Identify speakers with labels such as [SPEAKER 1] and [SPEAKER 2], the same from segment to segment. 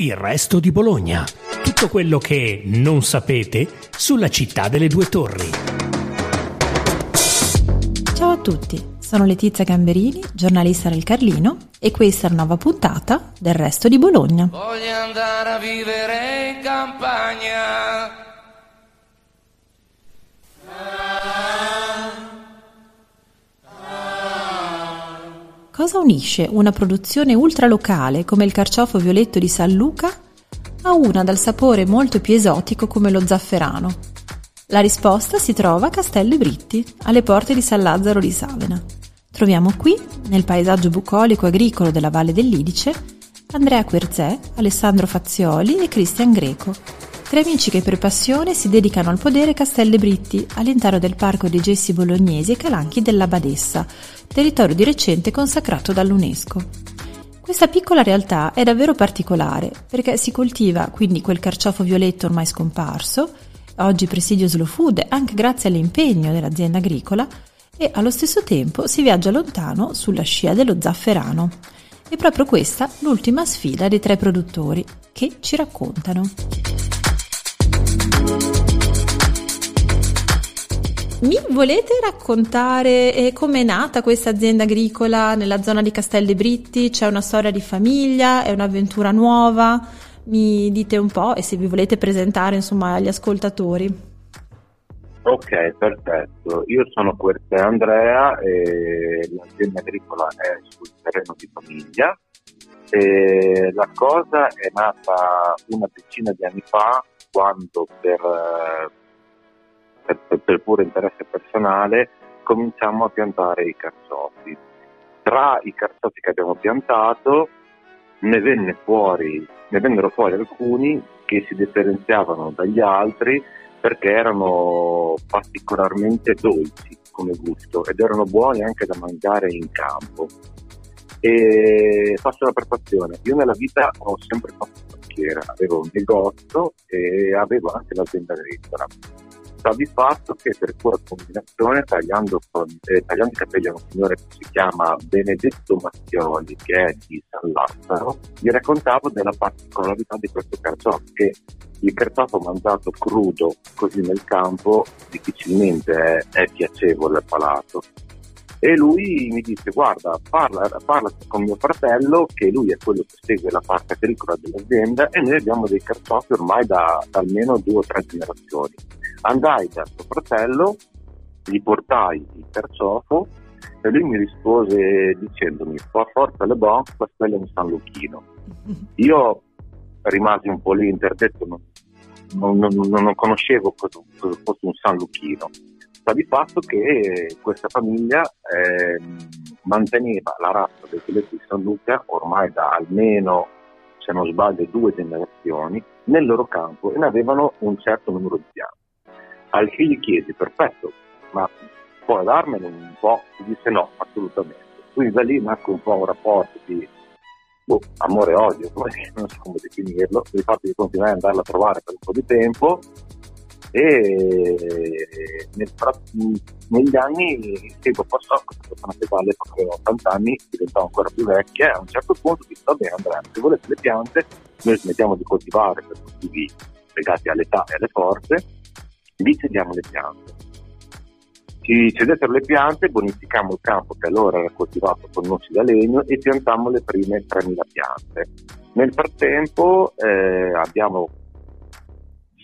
[SPEAKER 1] Il resto di Bologna. Tutto quello che non sapete sulla città delle due torri.
[SPEAKER 2] Ciao a tutti, sono Letizia Gamberini, giornalista del Carlino e questa è una nuova puntata del resto di Bologna.
[SPEAKER 3] Voglio andare a vivere in campagna.
[SPEAKER 2] Cosa unisce una produzione ultralocale come il carciofo violetto di San Luca a una dal sapore molto più esotico come lo zafferano? La risposta si trova a Castello Britti, alle porte di San Lazzaro di Savena. Troviamo qui, nel paesaggio bucolico agricolo della Valle dell'Idice, Andrea Querzè, Alessandro Fazioli e Cristian Greco, tre amici che per passione si dedicano al podere Castelli Britti all'interno del Parco dei Gessi Bolognesi e Calanchi della Badessa, territorio di recente consacrato dall'UNESCO. Questa piccola realtà è davvero particolare perché si coltiva quindi quel carciofo violetto ormai scomparso, oggi presidio slow food anche grazie all'impegno dell'azienda agricola, e allo stesso tempo si viaggia lontano sulla scia dello zafferano. E proprio questa l'ultima sfida dei tre produttori che ci raccontano. Mi volete raccontare eh, come è nata questa azienda agricola nella zona di Castelli Britti? C'è una storia di famiglia? È un'avventura nuova? Mi dite un po' e se vi volete presentare insomma agli ascoltatori.
[SPEAKER 4] Ok, perfetto. Io sono Querte Andrea e l'azienda agricola è sul terreno di famiglia. E la cosa è nata una decina di anni fa quando per eh, per, per puro interesse personale, cominciamo a piantare i carciofi. Tra i carciofi che abbiamo piantato ne, venne fuori, ne vennero fuori alcuni che si differenziavano dagli altri perché erano particolarmente dolci come gusto ed erano buoni anche da mangiare in campo. E faccio la preparazione. Io nella vita ho sempre fatto banchiera, avevo un negozio e avevo anche l'azienda agricola sta di fatto che per pura combinazione, tagliando, eh, tagliando i capelli a un signore che si chiama Benedetto Mattioli, che è di San Lazzaro, gli raccontavo della particolarità di questo carciofo, che il carciofo mangiato crudo così nel campo difficilmente è, è piacevole al palato. E lui mi disse: Guarda, parla, parla, con mio fratello, che lui è quello che segue la parte agricola dell'azienda, e noi abbiamo dei carciofi ormai da, da almeno due o tre generazioni Andai da suo fratello, gli portai il carciofo e lui mi rispose dicendomi forza le bon, questo è un San Lucchino. Io rimasi un po' lì interdetto, non, non, non, non conoscevo cosa, fosse un San Lucchino. Sta di fatto che questa famiglia eh, manteneva la razza del filetto di San Luca ormai da almeno, se non sbaglio, due generazioni nel loro campo e ne avevano un certo numero di piante. Al che gli chiesi, perfetto, ma puoi darmene un po'? E disse no, assolutamente. Quindi da lì nacque un po' un rapporto di boh, amore e odio, non so come definirlo, il fatto di continuare ad andarla a trovare per un po' di tempo e nel, negli anni seguo passò questa persona che all'epoca aveva 80 anni diventava ancora più vecchia e a un certo punto disse va bene Andrea se volete le piante noi smettiamo di coltivare per motivi legati all'età e alle forze lì cediamo le piante. Ci cedettero le piante, bonificammo il campo che allora era coltivato con noci da legno e piantammo le prime 3.000 piante. Nel frattempo eh, abbiamo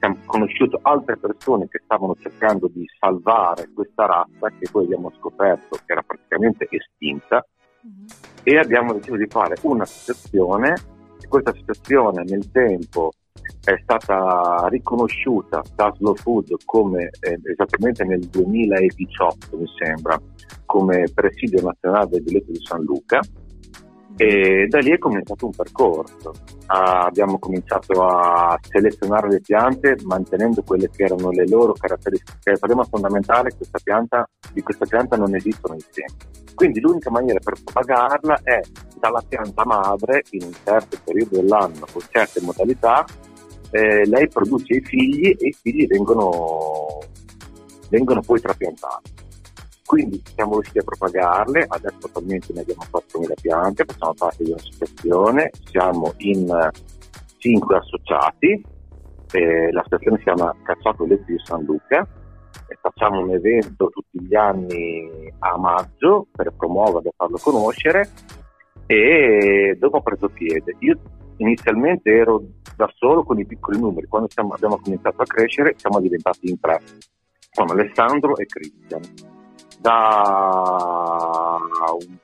[SPEAKER 4] abbiamo conosciuto altre persone che stavano cercando di salvare questa razza che poi abbiamo scoperto che era praticamente estinta mm-hmm. e abbiamo deciso di fare un'associazione e questa associazione nel tempo è stata riconosciuta da Slow Food come eh, esattamente nel 2018 mi sembra come presidio nazionale del biglietto di San Luca e da lì è cominciato un percorso. Ah, abbiamo cominciato a selezionare le piante mantenendo quelle che erano le loro caratteristiche. Il problema fondamentale è che questa pianta, di questa pianta non esistono insieme. Quindi l'unica maniera per propagarla è dalla pianta madre in un certo periodo dell'anno con certe modalità eh, lei produce i figli e i figli vengono, vengono poi trapiantati. Quindi siamo riusciti a propagarle, adesso attualmente ne abbiamo 4.000 piante, facciamo parte di un'associazione, siamo in cinque associati, eh, la stazione si chiama Cacciato Elettrico di San Luca e facciamo un evento tutti gli anni a maggio per promuoverlo e farlo conoscere e dopo ho preso piede. Io inizialmente ero da solo con i piccoli numeri, quando siamo, abbiamo cominciato a crescere siamo diventati in tre, con Alessandro e Cristian. Da un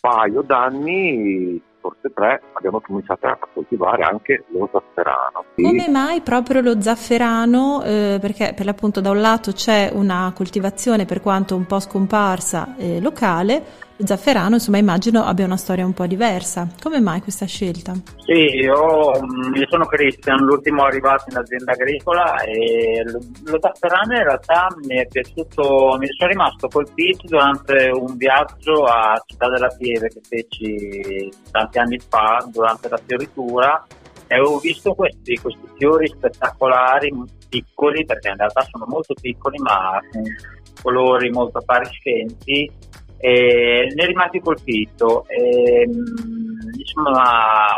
[SPEAKER 4] paio d'anni forse tre, abbiamo cominciato a coltivare anche lo zafferano.
[SPEAKER 2] Come mai proprio lo zafferano? Eh, perché per l'appunto da un lato c'è una coltivazione per quanto un po' scomparsa eh, locale, Zafferano, insomma, immagino abbia una storia un po' diversa. Come mai questa scelta?
[SPEAKER 5] Sì, io, mm, io sono Cristian, l'ultimo arrivato in azienda agricola e lo, Zafferano in realtà mi è piaciuto, mi sono rimasto colpito durante un viaggio a Città della Pieve che feci tanti anni fa durante la fioritura e ho visto questi, questi fiori spettacolari, piccoli, perché in realtà sono molto piccoli ma con colori molto appariscenti e ne rimasi colpito. E, insomma,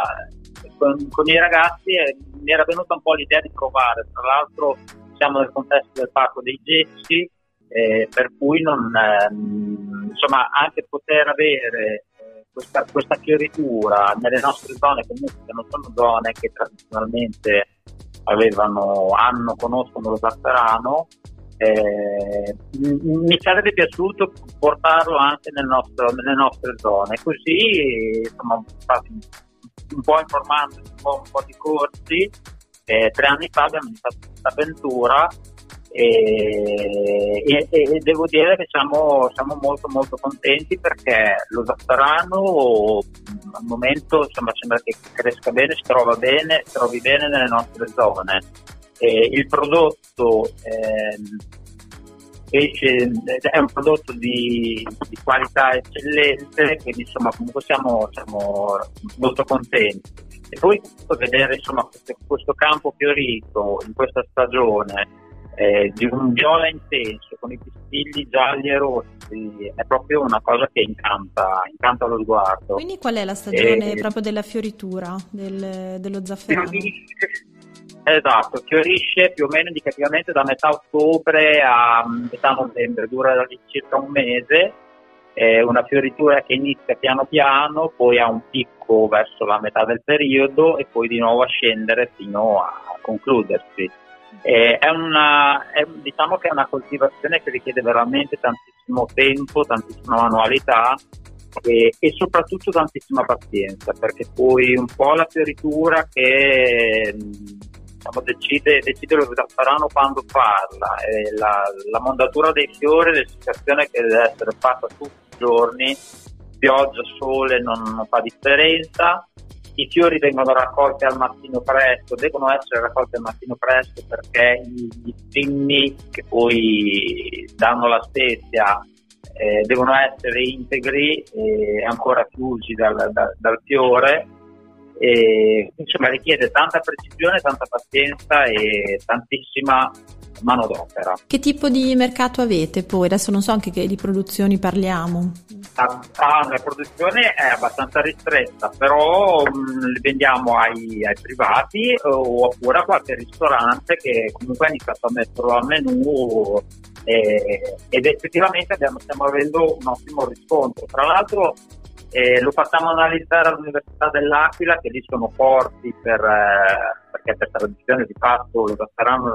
[SPEAKER 5] con, con, i ragazzi eh, mi era venuta un po' l'idea di provare, tra l'altro siamo nel contesto del parco dei gessi, eh, per cui non, ehm, insomma, anche poter avere eh, questa, questa, fioritura nelle nostre zone, comunque che non sono zone che tradizionalmente avevano, hanno, conoscono lo zafferano, eh, mi sarebbe piaciuto portarlo anche nel nostro, nelle nostre zone, così insomma, un po' informando un po', un po di corsi. Eh, tre anni fa abbiamo iniziato questa avventura e, e, e, devo dire che siamo, siamo, molto molto contenti perché lo zafferano al momento insomma, sembra che cresca bene, si trova bene, si trovi bene nelle nostre zone eh, il prodotto ehm, è un prodotto di, di, qualità eccellente, quindi insomma comunque siamo, siamo molto contenti. E poi vedere insomma, questo, questo, campo fiorito in questa stagione eh, di un viola intenso con i pistilli gialli e rossi è proprio una cosa che incanta, incanta lo sguardo.
[SPEAKER 2] Quindi qual è la stagione e, proprio della fioritura del, dello zafferano?
[SPEAKER 5] Esatto, fiorisce più o meno indicativamente da metà ottobre a metà novembre, dura circa un mese, è una fioritura che inizia piano piano, poi ha un picco verso la metà del periodo e poi di nuovo a scendere fino a concludersi. È una, è, diciamo che è una coltivazione che richiede veramente tantissimo tempo, tantissima manualità e, e, soprattutto tantissima pazienza perché poi un po' la fioritura che diciamo, decide, decide lo faranno quando parla. E la, la mondatura dei fiori, l'essicazione che deve essere fatta tutti i giorni, pioggia, sole non, non fa differenza. I fiori vengono raccolti al mattino presto, devono essere raccolti al mattino presto perché gli spinni che poi danno la spezia eh, devono essere integri e ancora chiusi dal, dal, dal fiore e, insomma richiede tanta precisione, tanta pazienza e tantissima manodopera.
[SPEAKER 2] Che tipo di mercato avete poi? Adesso non so anche che di produzioni parliamo.
[SPEAKER 5] Ah, ah la produzione è abbastanza ristretta, però mh, mm, vendiamo ai, ai, privati oppure a qualche ristorante che comunque ha iniziato a metterlo al menù eh, ed effettivamente abbiamo, stiamo avendo un ottimo riscontro. Tra l'altro eh, lo facciamo analizzare all'Università dell'Aquila che lì sono forti per, eh, perché per tradizione di fatto lo zafferano,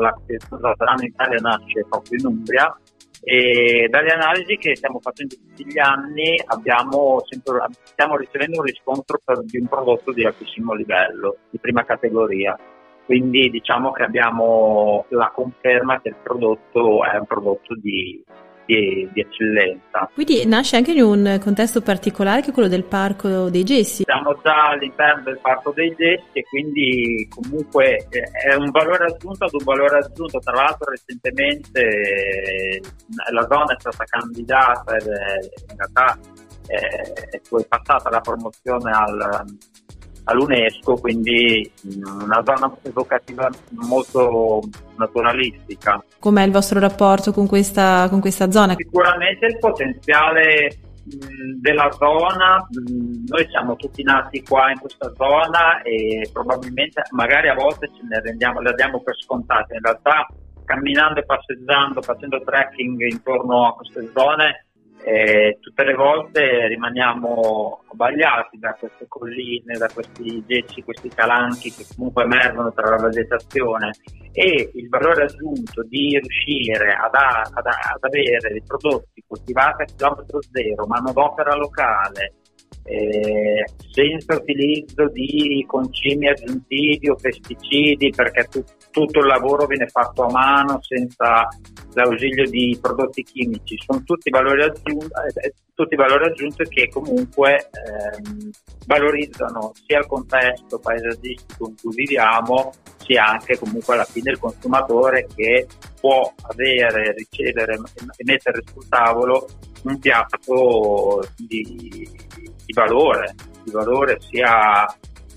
[SPEAKER 5] in Italia nasce proprio in Umbria e dalle analisi che stiamo facendo tutti gli anni abbiamo sempre, stiamo ricevendo un riscontro per, di un prodotto di altissimo livello, di prima categoria. Quindi diciamo che abbiamo la conferma che il prodotto è un prodotto di, di, di, eccellenza.
[SPEAKER 2] Quindi nasce anche in un contesto particolare che è quello del Parco dei Gessi.
[SPEAKER 5] Siamo già all'interno del Parco dei Gessi e quindi comunque eh, è un valore aggiunto ad un valore aggiunto. Tra l'altro recentemente eh, la zona è stata candidata ed è, in realtà è, è passata la promozione al all'UNESCO, quindi una zona evocativa molto naturalistica.
[SPEAKER 2] Com'è il vostro rapporto con questa, con questa zona?
[SPEAKER 5] Sicuramente il potenziale della zona, noi siamo tutti nati qua in questa zona e probabilmente magari a volte ce ne rendiamo, le diamo per scontate, in realtà camminando e passeggiando, facendo trekking intorno a queste zone eh, tutte le volte rimaniamo abbagliati da queste colline, da questi gecci, questi calanchi che comunque emergono tra la vegetazione. E il valore aggiunto di riuscire ad, ad, ad avere dei prodotti coltivati a chilometro zero, manodopera locale, eh, senza utilizzo di concimi aggiuntivi o pesticidi perché tu, tutto il lavoro viene fatto a mano senza l'ausilio di prodotti chimici, sono tutti valori aggiunti, eh, tutti valori aggiunti che comunque ehm, valorizzano sia il contesto paesaggistico in cui viviamo, sia anche comunque alla fine il consumatore che può avere, ricevere e mettere sul tavolo un piatto di, di valore, di valore sia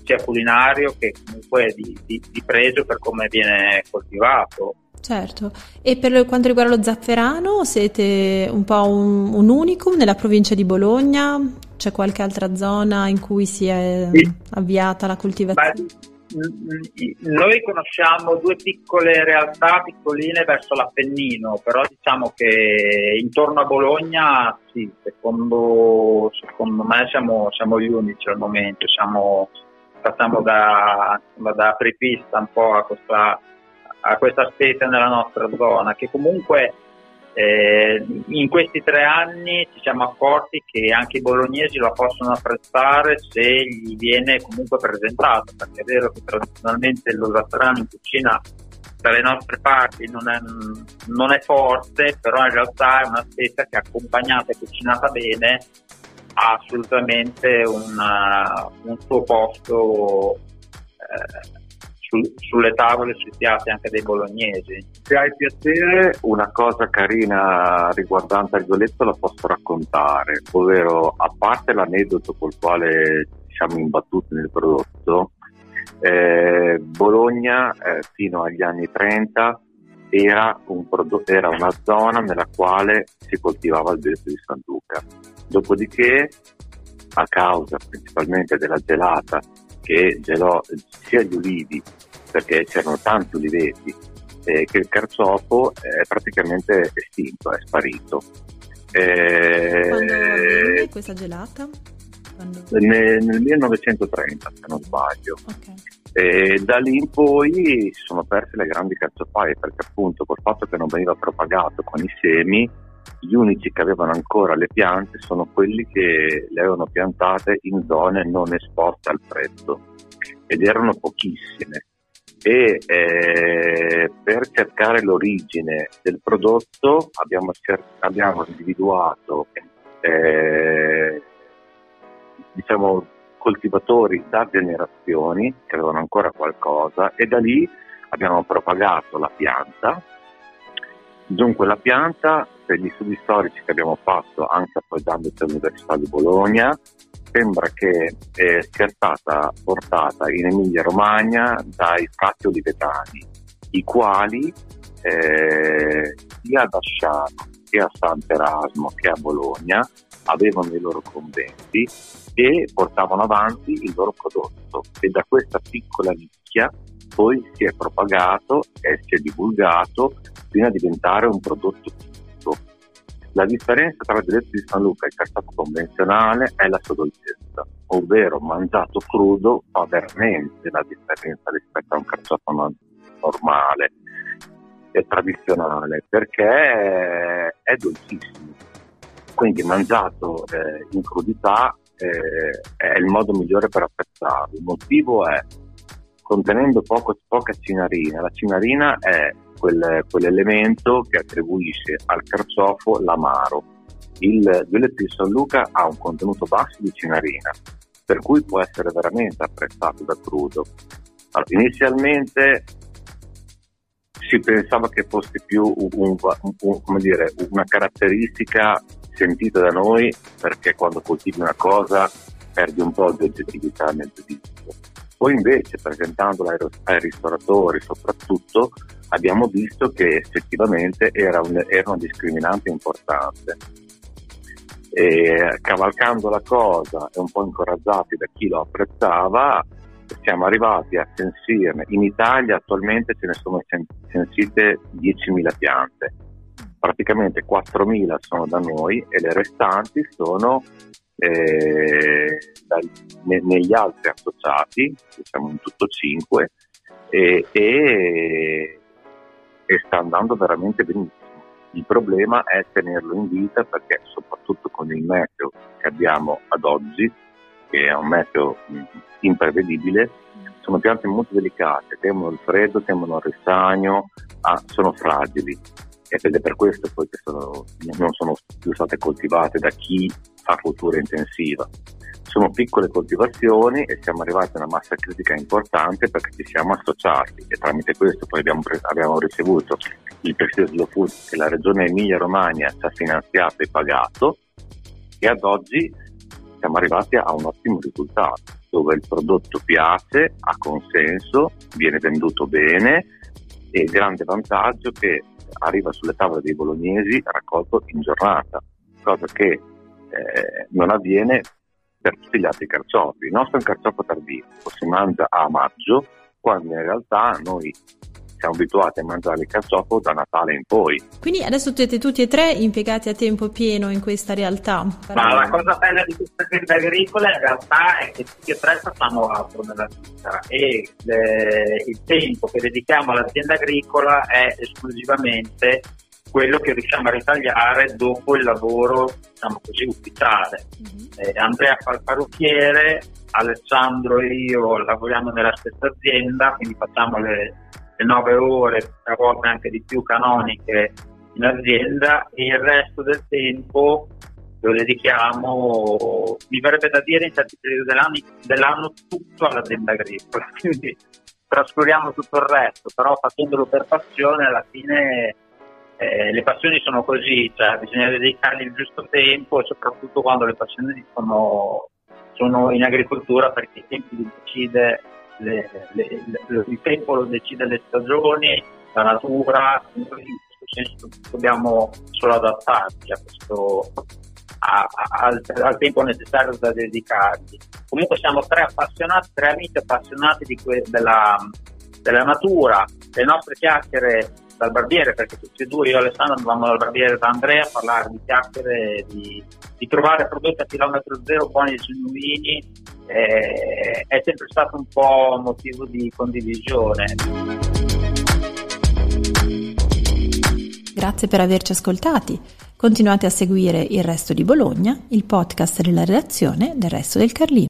[SPEAKER 5] sia culinario che comunque di, di, di, pregio per come viene coltivato.
[SPEAKER 2] Certo, e per quanto riguarda lo zafferano siete un po' un, un unicum nella provincia di Bologna? C'è qualche altra zona in cui si è sì. avviata la coltivazione?
[SPEAKER 5] Beh, noi conosciamo due piccole realtà piccoline verso l'Appennino, però diciamo che intorno a Bologna sì, secondo, secondo me siamo, siamo, gli unici al momento, siamo, passiamo da, da apripista un po' a questa a questa specie nella nostra zona, che comunque eh, in questi tre anni ci siamo accorti che anche i bolognesi la possono apprezzare se gli viene comunque presentato, perché è vero che tradizionalmente lo zafferano in cucina dalle nostre parti non è, non è forte, però in realtà è una specie che accompagnata e cucinata bene ha assolutamente una, un suo posto eh, su, sulle tavole, sui piatti anche dei bolognesi.
[SPEAKER 4] Se hai piacere, una cosa carina riguardante il goletto la posso raccontare, ovvero a parte l'aneddoto col quale siamo imbattuti nel prodotto, eh, Bologna eh, fino agli anni 30 era, un prodotto, era, una zona nella quale si coltivava il goletto di San Luca. Dopodiché, a causa principalmente della gelata che gelò sia gli ulivi, perché c'erano tanti uliveti, eh, che il carciofo è praticamente estinto, è sparito.
[SPEAKER 2] Eh, Quando avvenne questa gelata?
[SPEAKER 4] Quando... Nel, nel, 1930, se non sbaglio. Okay. E da lì in poi si sono perse le grandi carciofaie perché appunto col fatto che non veniva propagato con i semi gli unici che avevano ancora le piante sono quelli che le avevano piantate in zone non esposte al freddo ed erano pochissime e eh, per cercare l'origine del prodotto abbiamo, cer- abbiamo individuato eh, diciamo coltivatori da generazioni che avevano ancora qualcosa e da lì abbiamo propagato la pianta Dunque la pianta, per gli studi storici che abbiamo fatto anche appoggiandoci all'Università di Bologna, sembra che eh, sia stata portata in Emilia Romagna dai frati olivetani, i quali eh, sia ad Asciano che a Sant'Erasmo che a Bologna avevano i loro conventi e portavano avanti il loro prodotto. E da questa piccola nicchia poi si è propagato e si è divulgato fino a diventare un prodotto tipico. La differenza tra il diretto di San Luca e il cartaceo convenzionale è la sua dolcezza, ovvero mangiato crudo fa veramente la differenza rispetto a un carciofo normale e tradizionale perché è dolcissimo. Quindi mangiato eh, in crudità eh, è il modo migliore per apprezzarlo. Il motivo è contenendo poco, poca cinarina. La cinarina è quel, quell'elemento che attribuisce al carciofo l'amaro. Il violetto di San Luca ha un contenuto basso di cinarina, per cui può essere veramente apprezzato da crudo. Allora, inizialmente si pensava che fosse più un, un, un, dire, una caratteristica sentita da noi perché quando coltivi una cosa perdi un po' di oggettività nel giudizio. Poi invece presentandola ai, ristoratori soprattutto abbiamo visto che effettivamente era, un, era una discriminante importante. E cavalcando la cosa e un po' incoraggiati da chi lo apprezzava, siamo arrivati a censirne. In Italia attualmente ce ne sono censite 10.000 piante, praticamente 4.000 sono da noi e le restanti sono eh, da, ne, negli altri associati, siamo in tutto 5, e, e, e sta andando veramente benissimo. Il problema è tenerlo in vita perché soprattutto con il meteo che abbiamo ad oggi, che è un meteo imprevedibile, sono piante molto delicate, temono il freddo, temono il ristagno, ah, sono fragili ed è per questo poi che sono, non sono più state coltivate da chi fa cultura intensiva. Sono piccole coltivazioni e siamo arrivati a una massa critica importante perché ci siamo associati e tramite questo poi abbiamo, pre- abbiamo ricevuto il prestio Slow Food che la regione Emilia-Romagna ci ha finanziato e pagato e ad oggi siamo arrivati a un ottimo risultato dove il prodotto piace, ha consenso, viene venduto bene e il grande vantaggio che arriva sulle tavole dei bolognesi raccolto in giornata, cosa che eh, non avviene per tutti gli altri carciofi. Il nostro è un carciofo tardivo, si mangia a maggio, quando in realtà noi siamo abituati a mangiare il carciofo da Natale in poi.
[SPEAKER 2] Quindi adesso siete tutti e tre impiegati a tempo pieno in questa realtà?
[SPEAKER 5] Ma la cosa bella di questa azienda agricola in realtà è che tutti e tre facciamo altro nella vita e le, il tempo che dedichiamo all'azienda agricola è esclusivamente quello che riusciamo a ritagliare dopo il lavoro, diciamo così, ufficiale. Mm-hmm. Eh, Andrea fa il parrucchiere, Alessandro e io lavoriamo nella stessa azienda, quindi facciamo le, le 9 ore, a volte anche di più canoniche in azienda e il resto del tempo lo dedichiamo, mi verrebbe da dire in certi periodi dell'anno, dell'anno tutto all'azienda agricola, quindi trascuriamo tutto il resto, però facendolo per passione alla fine eh, le passioni sono così, cioè bisogna dedicargli il giusto tempo e soprattutto quando le passioni sono, sono in agricoltura perché i tempi li decide le, le, il tempo lo decide le stagioni, la natura, in questo senso dobbiamo solo adattarci a questo, a, a, al, al, tempo necessario da dedicargli. Comunque siamo tre appassionati, tre amici appassionati que, della, della natura, le nostre chiacchiere dal barbiere, perché tutti e due, io e Alessandro, andavamo dal barbiere da Andrea a parlare di chiacchiere, di, di trovare prodotti a chilometro zero buoni e genuini, eh, è sempre stato un po' motivo di condivisione.
[SPEAKER 2] Grazie per averci ascoltati. Continuate a seguire Il Resto di Bologna, il podcast della redazione del Resto del Carlino.